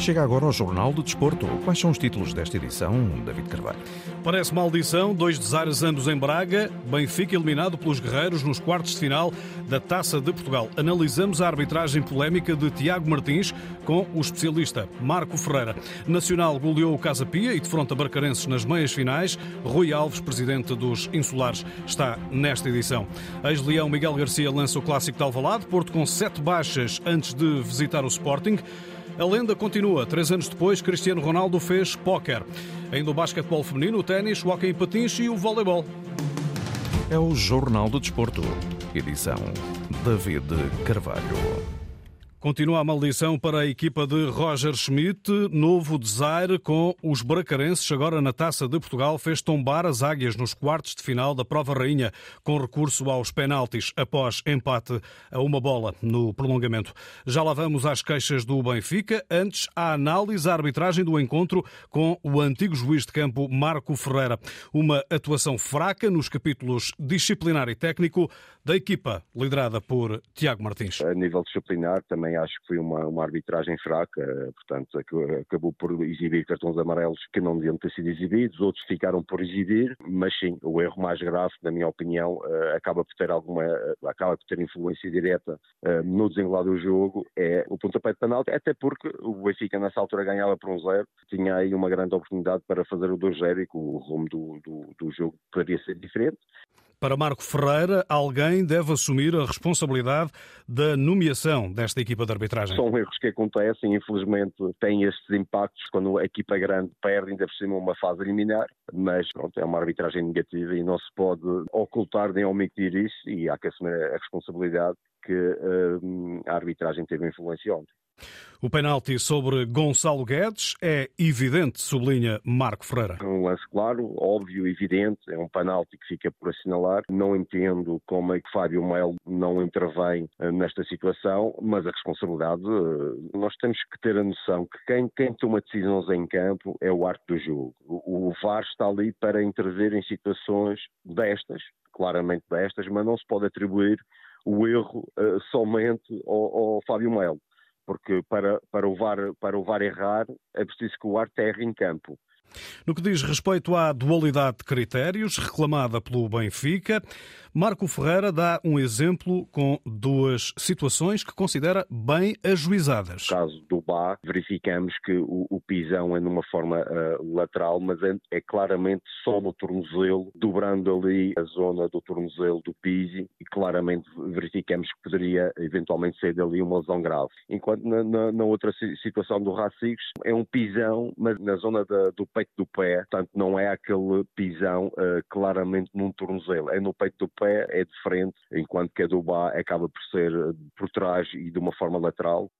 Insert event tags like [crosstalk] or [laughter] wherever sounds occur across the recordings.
Chega agora ao Jornal do Desporto. Quais são os títulos desta edição, David Carvalho? Parece maldição, dois desaires ambos em Braga, Benfica eliminado pelos guerreiros nos quartos de final da Taça de Portugal. Analisamos a arbitragem polémica de Tiago Martins com o especialista Marco Ferreira. Nacional goleou o Casa Pia e defronta Barcarenses nas meias finais. Rui Alves, presidente dos Insulares, está nesta edição. Ex-Leão Miguel Garcia lança o clássico de Alvalade, Porto com sete baixas antes de visitar o Sporting. A lenda continua. Três anos depois, Cristiano Ronaldo fez póquer. Ainda o basquetebol feminino, o ténis, o hockey patins e o voleibol. É o Jornal do Desporto. Edição David Carvalho. Continua a maldição para a equipa de Roger Schmidt. Novo desaire com os bracarenses. Agora na Taça de Portugal fez tombar as águias nos quartos de final da Prova Rainha com recurso aos penaltis após empate a uma bola no prolongamento. Já lá vamos às queixas do Benfica. Antes, a análise à arbitragem do encontro com o antigo juiz de campo Marco Ferreira. Uma atuação fraca nos capítulos disciplinar e técnico da equipa liderada por Tiago Martins. A nível disciplinar também também acho que foi uma, uma arbitragem fraca, portanto, acabou por exibir cartões amarelos que não deviam ter sido exibidos, outros ficaram por exibir, mas sim, o erro mais grave, na minha opinião, eh, acaba por ter alguma, eh, acaba por ter influência direta eh, no desenrolar do jogo, é o pontapé de penalti, até porque o Benfica nessa altura ganhava por um zero, tinha aí uma grande oportunidade para fazer o 2-0 e que o rumo do, do, do jogo poderia ser diferente. Para Marco Ferreira, alguém deve assumir a responsabilidade da nomeação desta equipa de arbitragem. São erros que acontecem, infelizmente têm estes impactos quando a equipa grande perde, ainda por cima uma fase eliminar, mas pronto, é uma arbitragem negativa e não se pode ocultar nem omitir isso e há que assumir a responsabilidade que uh, a arbitragem teve influência ontem. O penalti sobre Gonçalo Guedes é evidente, sublinha Marco Ferreira. É um lance claro, óbvio, evidente, é um penalti que fica por assinalar. Não entendo como é que Fábio Melo não intervém eh, nesta situação, mas a responsabilidade, eh, nós temos que ter a noção que quem, quem toma decisões em campo é o arte do jogo. O, VAR está ali para intervir em situações destas, claramente destas, mas não se pode atribuir o erro uh, somente ao, ao Fábio Melo porque para, para, o VAR, para o VAR errar é preciso que o VAR terre em campo. No que diz respeito à dualidade de critérios reclamada pelo Benfica, Marco Ferreira dá um exemplo com duas situações que considera bem ajuizadas. No caso do Bá, verificamos que o, o pisão é numa forma uh, lateral, mas é, é, claramente só no tornozelo, dobrando ali a zona do tornozelo do Pisi, e claramente verificamos que poderia eventualmente ser dali uma lesão grave. Enquanto na, na, na outra situação do Racigos, é um pisão, mas na zona da, do peito do pé, portanto não é aquele pisão uh, claramente num tornozelo, é no peito do é de frente, enquanto que a do Bá acaba por ser uh, por trás e de uma forma lateral.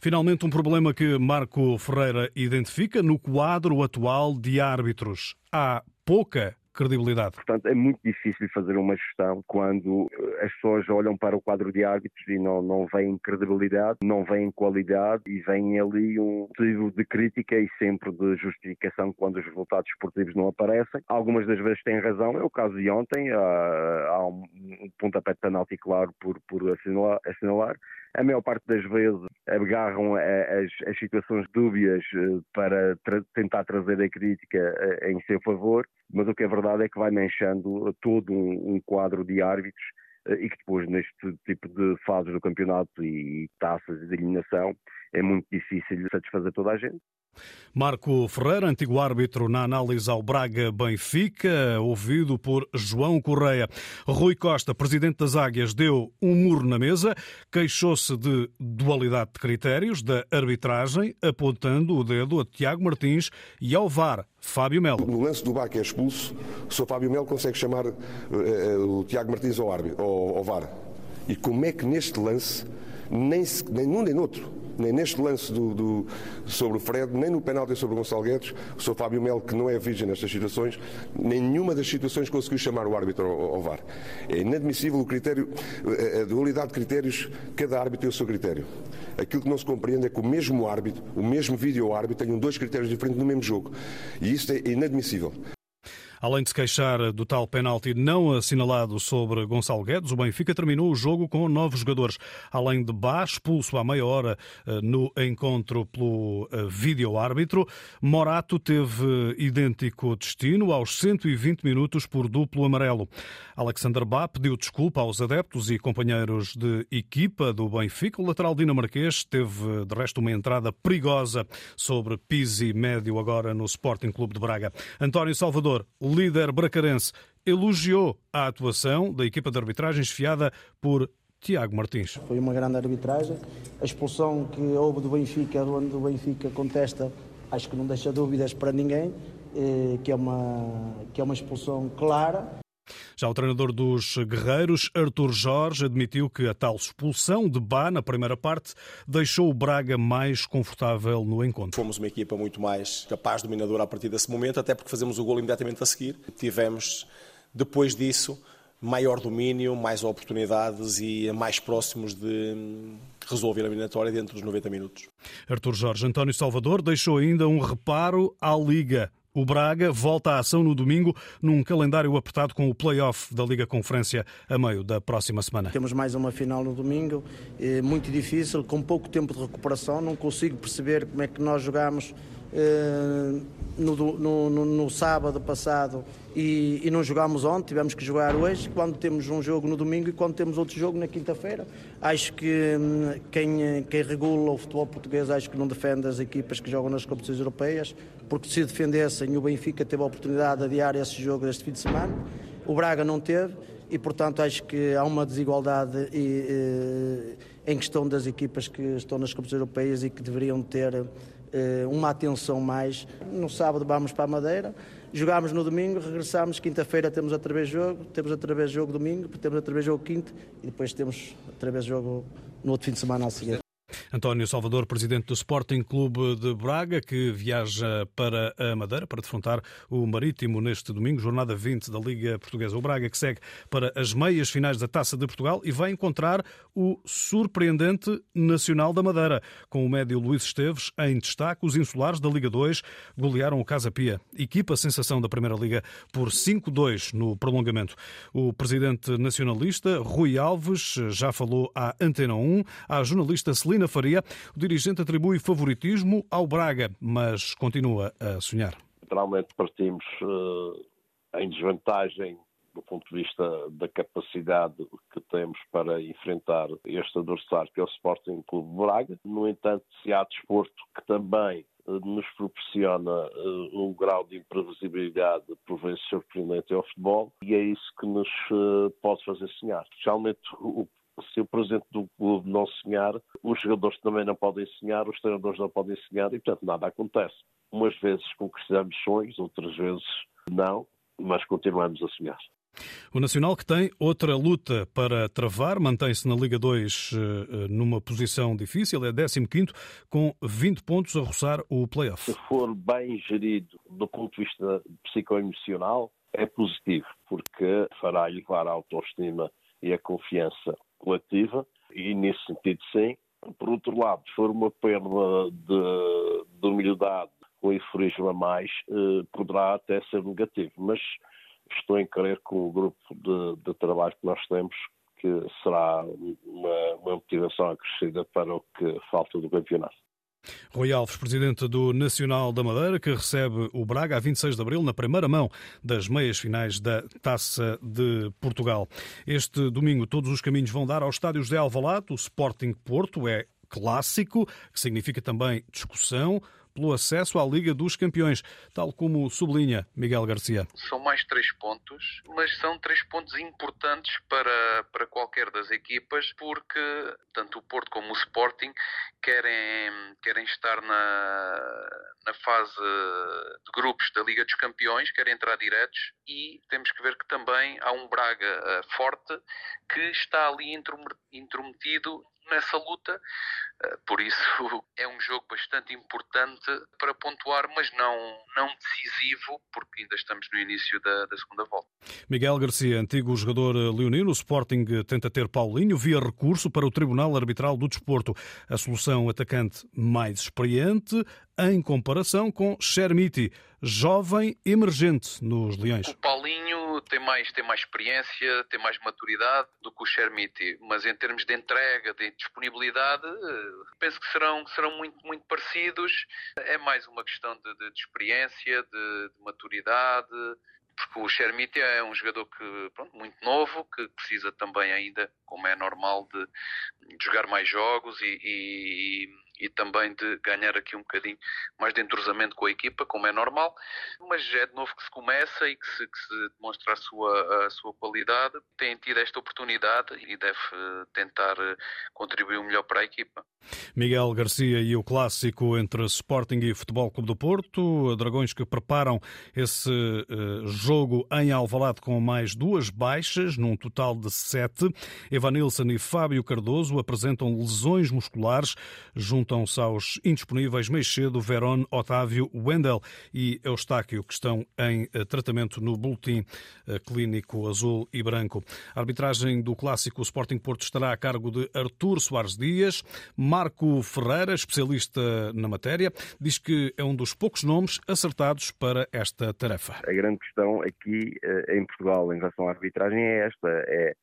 Finalmente, um problema que Marco Ferreira identifica no quadro atual de árbitros. Há pouca credibilidade. Portanto, é muito difícil fazer uma gestão quando eh, as pessoas olham para o quadro de árbitros e não, não veem credibilidade, não veem qualidade e vem ali um motivo de crítica e sempre de justificação quando os resultados esportivos não aparecem. Algumas das vezes têm razão, é o caso de ontem, há, há um, pontapé de penalti claro por, por assinalar, assinalar a maior parte das vezes agarram as, as situações dúbias eh, para tra tentar trazer a crítica eh, em seu favor, mas o que é verdade é que vai manchando todo um, um quadro de árbitros eh, e que depois neste tipo de fases do campeonato e taças de eliminação é muito difícil satisfazer toda a gente. Marco Ferreira, antigo árbitro na análise ao Braga-Benfica, ouvido por João Correia. Rui Costa, presidente das Águias, deu um murro na mesa, queixou-se de dualidade de critérios da arbitragem, apontando o dedo a Tiago Martins e ao VAR, Fábio Melo. No lance do Bá que é expulso, o Sr. Fábio Melo consegue chamar uh, uh, o Tiago Martins ao, árbitro, ao, ao VAR. E como é que neste lance, nem, nem num nem noutro, nem neste lance do, do, sobre o Fred, nem no penalti sobre o Gonçalo Guedes, o Sr. Fábio Melo, que não é virgem nestas situações, nenhuma das situações conseguiu chamar o árbitro ao, ao VAR. É inadmissível o critério, a dualidade de critérios, cada árbitro tem o seu critério. Aquilo que não se compreende é que o mesmo árbitro, o mesmo vídeo árbitro, tenham dois critérios diferentes no mesmo jogo. E isso é inadmissível. Além de se queixar do tal penalti não assinalado sobre Gonçalo Guedes, o Benfica terminou o jogo com novos jogadores. Além de Bá, expulso à meia hora eh, no encontro pelo eh, vídeo-árbitro, Morato teve idêntico destino aos 120 minutos por duplo amarelo. Alexander Bá pediu desculpa aos adeptos e companheiros de equipa do Benfica. O lateral dinamarquês teve, de resto, uma entrada perigosa sobre Pizzi médio agora no Sporting Clube de Braga. António Salvador, líder bracarense, elogiou a atuação da equipa de arbitragem esfiada por Tiago Martins. Foi uma grande arbitragem. A expulsão que houve do Benfica, onde o Benfica contesta, acho que não deixa dúvidas para ninguém, eh, que é uma, que é uma expulsão clara. Já o treinador dos Guerreiros, Artur Jorge, admitiu que a tal expulsão de Bá na primeira parte deixou o Braga mais confortável no encontro. Fomos uma equipa muito mais capaz, dominadora a partir desse momento, até porque fazemos o gol imediatamente a seguir. Tivemos, depois disso, maior domínio, mais oportunidades e mais próximos de resolver a eliminatória dentro dos 90 minutos. Artur Jorge António Salvador deixou ainda um reparo à Liga. O Braga volta à ação no domingo num calendário apertado com o play-off da Liga Conferência a meio da próxima semana. Temos mais uma final no domingo, é muito difícil, com pouco tempo de recuperação. Não consigo perceber como é que nós jogamos eh, no, no, no, no, sábado passado e, e, não jogámos ontem, tivemos que jogar hoje, quando temos um jogo no domingo e quando temos outro jogo na quinta-feira. Acho que hum, quem, quem regula o futebol português acho que não defende as equipas que jogam nas competições europeias, porque se defendessem o Benfica teve a oportunidade de adiar esse jogo este fim de semana, o Braga não teve e portanto acho que há uma desigualdade e, e, em questão das equipas que estão nas competições europeias e que deveriam ter eh, uma atenção mais. No sábado vamos para a Madeira, jogámos no domingo, regressamos, quinta-feira temos outra vez jogo, temos outra vez jogo domingo, temos outra vez jogo quinto e depois temos outra vez jogo no outro fim de semana a seguir. António Salvador, presidente do Sporting Clube de Braga, que viaja para a Madeira para defrontar o Marítimo neste domingo, jornada 20 da Liga Portuguesa. O Braga que segue para as meias finais da Taça de Portugal e vai encontrar o surpreendente Nacional da Madeira. Com o médio Luís Esteves em destaque, os insulares da Liga 2 golearam o Casa Pia, equipa sensação da Primeira Liga, por 5-2 no prolongamento. O presidente nacionalista, Rui Alves, já falou à Antena 1, à jornalista Celina Faria. O dirigente atribui favoritismo ao Braga, mas continua a sonhar. Naturalmente partimos uh, em desvantagem do ponto de vista da capacidade que temos para enfrentar este adversário que é o Sporting Clube Braga. No entanto, se há desporto que também uh, nos proporciona uh, um grau de imprevisibilidade por vezes surpreendente ao futebol e é isso que nos pode fazer sonhar. Especialmente o se o presidente do clube não sonhar, os jogadores também não podem sonhar, os treinadores não podem sonhar e, portanto, nada acontece. Umas vezes concretizamos sonhos, outras vezes não, mas continuamos a sonhar. O Nacional, que tem outra luta para travar, mantém-se na Liga 2 eh, numa posição difícil, é 15 com 20 pontos a roçar o play-off. Se for bem gerido do ponto de vista psicoemocional, é positivo, porque fará elevar a autoestima e a confiança coletiva, e nesse sentido sim. Por outro lado, se for uma perda de, de humildade com eforismo a mais, eh, poderá até ser negativo, mas estou em crer com o grupo de, de trabalho que nós temos que será uma, uma motivação acrescida para o que falta do campeonato. Rui Alves, presidente do Nacional da Madeira, que recebe o Braga a 26 de abril na primeira mão das meias finais da Taça de Portugal. Este domingo todos os caminhos vão dar ao estádio de Alvalade. O Sporting Porto é clássico, que significa também discussão, pelo acesso à Liga dos Campeões, tal como sublinha Miguel Garcia. São mais três pontos, mas são três pontos importantes para, para qualquer das equipas, porque tanto o Porto como o Sporting querem, querem estar na, na fase de grupos da Liga dos Campeões, querem entrar diretos e temos que ver que também há um Braga uh, forte que está ali intrometido nessa luta. Eh, por isso [laughs] é um jogo bastante importante para pontuar, mas não, não decisivo, porque ainda estamos no início da, da segunda volta. Miguel Garcia, antigo jogador leonino, o Sporting tenta ter Paulinho via recurso para o Tribunal Arbitral do Desporto. A solução atacante mais experiente em comparação com Chermiti, jovem emergente nos Leões. O Paulinho tem mais, tem mais experiência, tem mais maturidade do que o Chermiti, mas em termos de entrega, de disponibilidade, eh, penso que serão, serão muito, muito parecidos. É mais uma questão de, de, de experiência, de, de maturidade, porque o Chermiti é um jogador que, pronto, muito novo, que precisa também ainda, como é normal, de, de jogar mais jogos e, e, e, também de ganhar aqui um bocadinho mais de entrosamento com a equipa, como é normal, mas é de novo que se começa e que se, que se demonstra a sua, a sua qualidade, tem tido esta oportunidade e deve tentar contribuir o melhor para a equipa. Miguel Garcia e o clássico entre Sporting e Futebol Clube do Porto, Dragões que preparam esse uh, jogo em Alvalade com mais duas baixas, num total de sete. Evanilson e Fábio Cardoso apresentam lesões musculares, juntam-se aos indisponíveis mais cedo Verón, Otávio, Wendel e Eustáquio, que estão em uh, tratamento no boletim uh, clínico azul e branco. A arbitragem do clássico Sporting Porto estará a cargo de Artur Soares Dias. Marco Ferreira, especialista na matéria, diz que é um dos poucos nomes acertados para esta tarefa. A grande questão aqui eh, em Portugal em relação à arbitragem é esta: é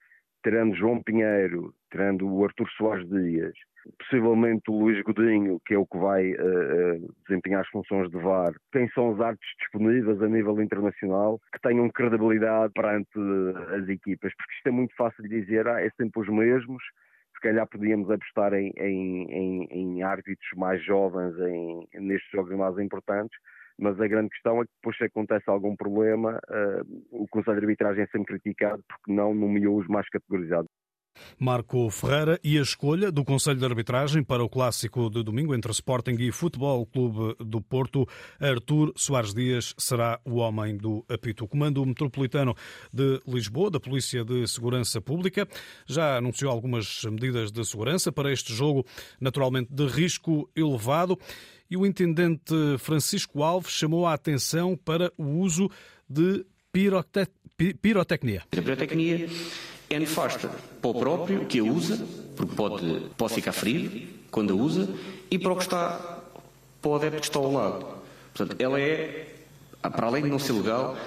tirando João Pinheiro, tirando o Artur Soares Dias, possivelmente o Luís Godinho, que é o que vai uh, desempenhar as funções de VAR, quem são os árbitros disponíveis a nível internacional que tenham credibilidade perante as equipas, porque isto é muito fácil de dizer, ah, é sempre os mesmos, se calhar podíamos apostar em, em, em, em árbitros mais jovens nestes jogos mais importantes, mas a grande questão é que depois se acontece algum problema, uh, o Conselho de Arbitragem é sempre criticado porque não nomeou os mais categorizados. Marco Ferreira e a escolha do Conselho de Arbitragem para o clássico de domingo entre Sporting e Futebol Clube do Porto, Artur Soares Dias será o homem do apito. O Comando Metropolitano de Lisboa, da Polícia de Segurança Pública, já anunciou algumas medidas de segurança para este jogo, naturalmente de risco elevado, e o intendente Francisco Alves chamou a atenção para o uso de pirote... pirotecnia. A pirotecnia é nefasta para o próprio que a usa, porque pode, pode ficar ferido quando a usa, e para o que está, para o adepto que está ao lado. Portanto, ela é, para além de não ser legal,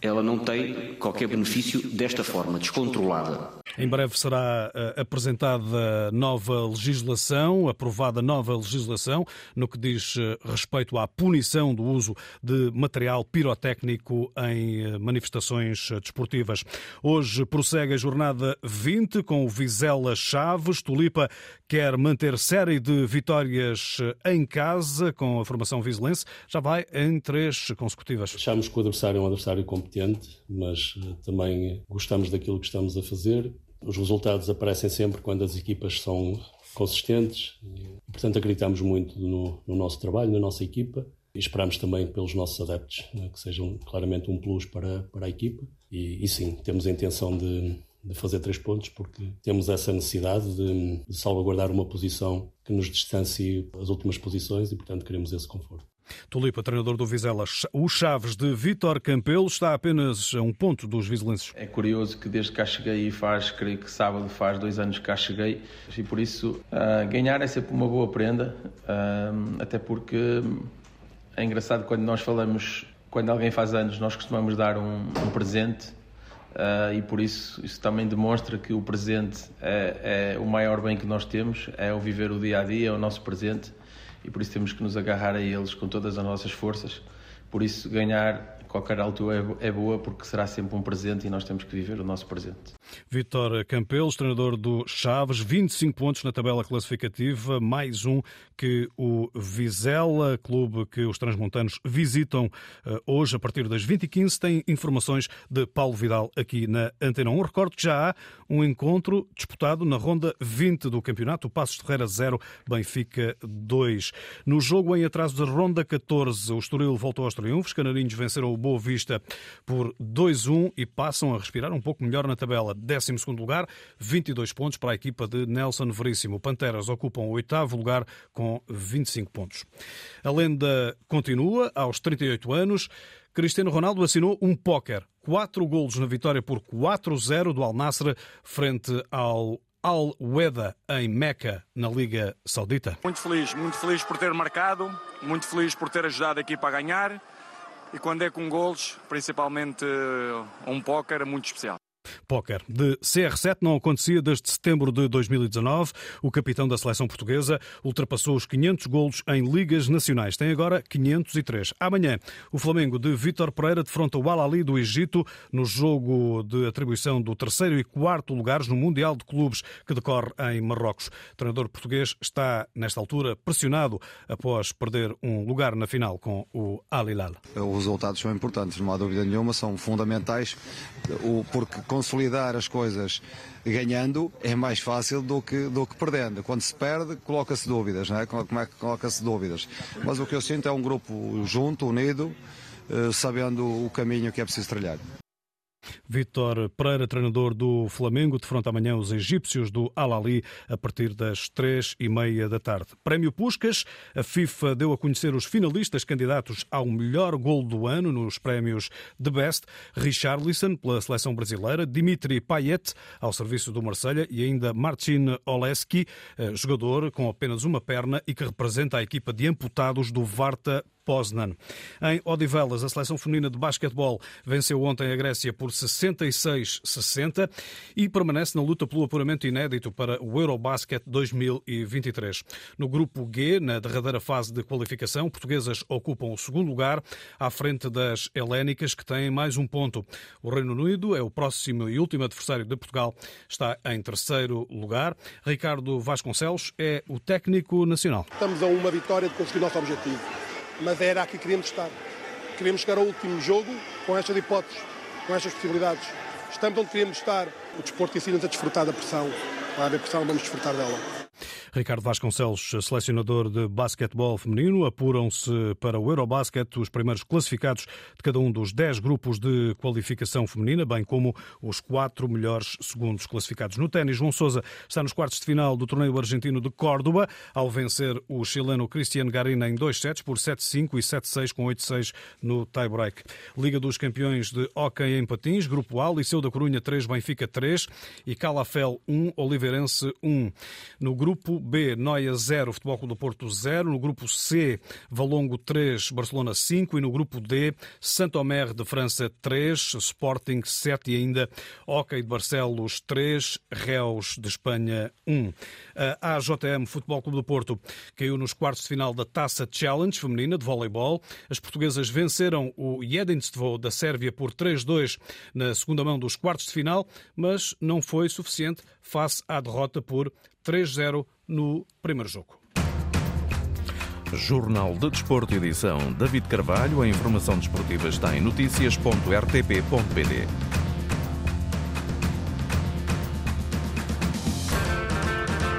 ela não tem qualquer benefício desta forma, descontrolada. Em breve será uh, apresentada nova legislação, aprovada nova legislação, no que diz uh, respeito à punição do uso de material pirotécnico em uh, manifestações desportivas. Hoje prossegue a jornada 20 com o Vizela Chaves. Tulipa quer manter série de vitórias em casa com a formação vizelense. Já vai em três consecutivas. Achamos que o adversário é um adversário competente, mas também gostamos daquilo que estamos a fazer os resultados aparecem sempre quando as equipas são consistentes e, portanto, acreditamos muito no, no nosso trabalho, na nossa equipa e esperamos também pelos nossos adeptos, né, que sejam claramente um plus para, para a equipa. E, e sim, temos a intenção de, de, fazer três pontos porque temos essa necessidade de, de salvaguardar uma posição que nos distancie das últimas posições e, portanto, queremos esse conforto. Tulipa, treinador do Vizela, o Chaves de Vítor Campelo está apenas a um ponto dos vizelenses. É curioso que desde que cá cheguei e faz, creio que sábado faz dois anos que cá cheguei e por isso uh, ganhar é sempre uma boa prenda, uh, até porque é engraçado quando nós falamos, quando alguém faz anos, nós costumamos dar um, um presente Uh, e por isso isso também demonstra que o presente é, é, o maior bem que nós temos, é o viver o dia a dia, é o nosso presente e por isso temos que nos agarrar a eles com todas as nossas forças. Por isso, ganhar qualquer altura é, é boa porque será sempre um presente e nós temos que viver o nosso presente. Vítor Campelos, treinador do Chaves, 25 pontos na tabela classificativa, mais um que o Vizela, clube que os transmontanos visitam eh, hoje a partir das 20h15. Tem informações de Paulo Vidal aqui na Antena 1. Recordo que já há um encontro disputado na ronda 20 do campeonato. O Passos Ferreira 0, Benfica 2. No jogo em atraso da ronda 14, o Estoril voltou aos triunfos. Canarinhos venceram o Boa Vista por 2-1 e passam a respirar um pouco melhor na tabela. 12 lugar, 22 pontos para a equipa de Nelson Veríssimo. Panteras ocupam o oitavo lugar com 25 pontos. A lenda continua aos 38 anos. Cristiano Ronaldo assinou um póquer. Quatro golos na vitória por 4-0 do Al Nassr frente ao Al Weda em Meca, na Liga Saudita. Muito feliz, muito feliz por ter marcado, muito feliz por ter ajudado a equipa a ganhar e quando é com golos, principalmente um póquer, é muito especial. Póquer. De CR7 não acontecia desde setembro de 2019. O capitão da seleção portuguesa ultrapassou os 500 golos em ligas nacionais. Tem agora 503. Amanhã, o Flamengo de Vítor Pereira defronta o Al-Ali do Egito no jogo de atribuição do terceiro e quarto lugares no Mundial de Clubes que decorre em Marrocos. O treinador português está, nesta altura, pressionado após perder um lugar na final com o Al-Hilal. Os resultados são importantes, não há dúvida nenhuma, são fundamentais, porque consolidar as coisas ganhando é mais fácil do que, do que perdendo. Quando se perde, coloca-se dúvidas, não é? Como é que coloca-se dúvidas? Mas o que eu sinto é um grupo junto, unido, eh, sabendo o caminho que é preciso trilhar. Vítor Pereira, treinador do Flamengo, defronta amanhã os egípcios do Al-Ali a partir das três e meia da tarde. Prémio Puscas, a FIFA deu a conhecer os finalistas candidatos ao melhor gol do ano nos prémios de Best, Richarlison pela seleção brasileira, Dimitri Payet ao serviço do Marselha. E ainda Marcin Oleski, eh, jogador com apenas uma perna e que representa a equipa de amputados do Varta Poznan. Em Odivelas, a seleção feminina de basquetebol venceu ontem a Grécia por 66-60 e permanece na luta pelo apuramento inédito para o Eurobasket 2023. No grupo G, na derradeira fase de qualificação, portuguesas ocupam o segundo lugar, à frente das helénicas, que têm mais um ponto. O Reino Unido é o próximo e último adversário de Portugal, está em terceiro lugar. Ricardo Vasconcelos é o técnico nacional. Estamos a uma vitória de conseguir o nosso objetivo mas era aqui que queríamos estar. Queríamos chegar ao último jogo com estas hipóteses, com estas possibilidades. Estamos onde queríamos estar. O desporto ensina-nos a desfrutar da pressão. Vai haver pressão, vamos desfrutar dela. Ricardo Vasconcelos, selecionador de basquetebol feminino, apuram-se para o Eurobasket os primeiros classificados de cada um dos 10 grupos de qualificação feminina, bem como os quatro melhores segundos classificados. No ténis, João Sousa está nos quartos de final do torneio argentino de Córdoba, ao vencer o chileno Cristiano Garina em dois sets por 7-5 e 7-6 com 8-6 no tie-break. Liga dos Campeões de Hockey em Patins, Grupo A, Liceu da Corunha 3, Benfica 3 e Calafel 1, Oliveirense 1. No grupo B, Noia 0, Futebol Clube do Porto 0. No grupo C, Valongo 3, Barcelona 5. E no grupo D, Saint-Omer de França 3, Sporting 7 e ainda Hockey de Barcelos 3, Reus de Espanha 1. A AJM Futebol Clube do Porto caiu nos quartos de final da Taça Challenge feminina de voleibol. As portuguesas venceram o Jedinstvo da Sérvia por 3-2 na segunda mão dos quartos de final, mas não foi suficiente face à derrota por 3-0 no primeiro jogo. Jornal de Desporto, edição David Carvalho. A informação desportiva está em notícias.rtp.pt.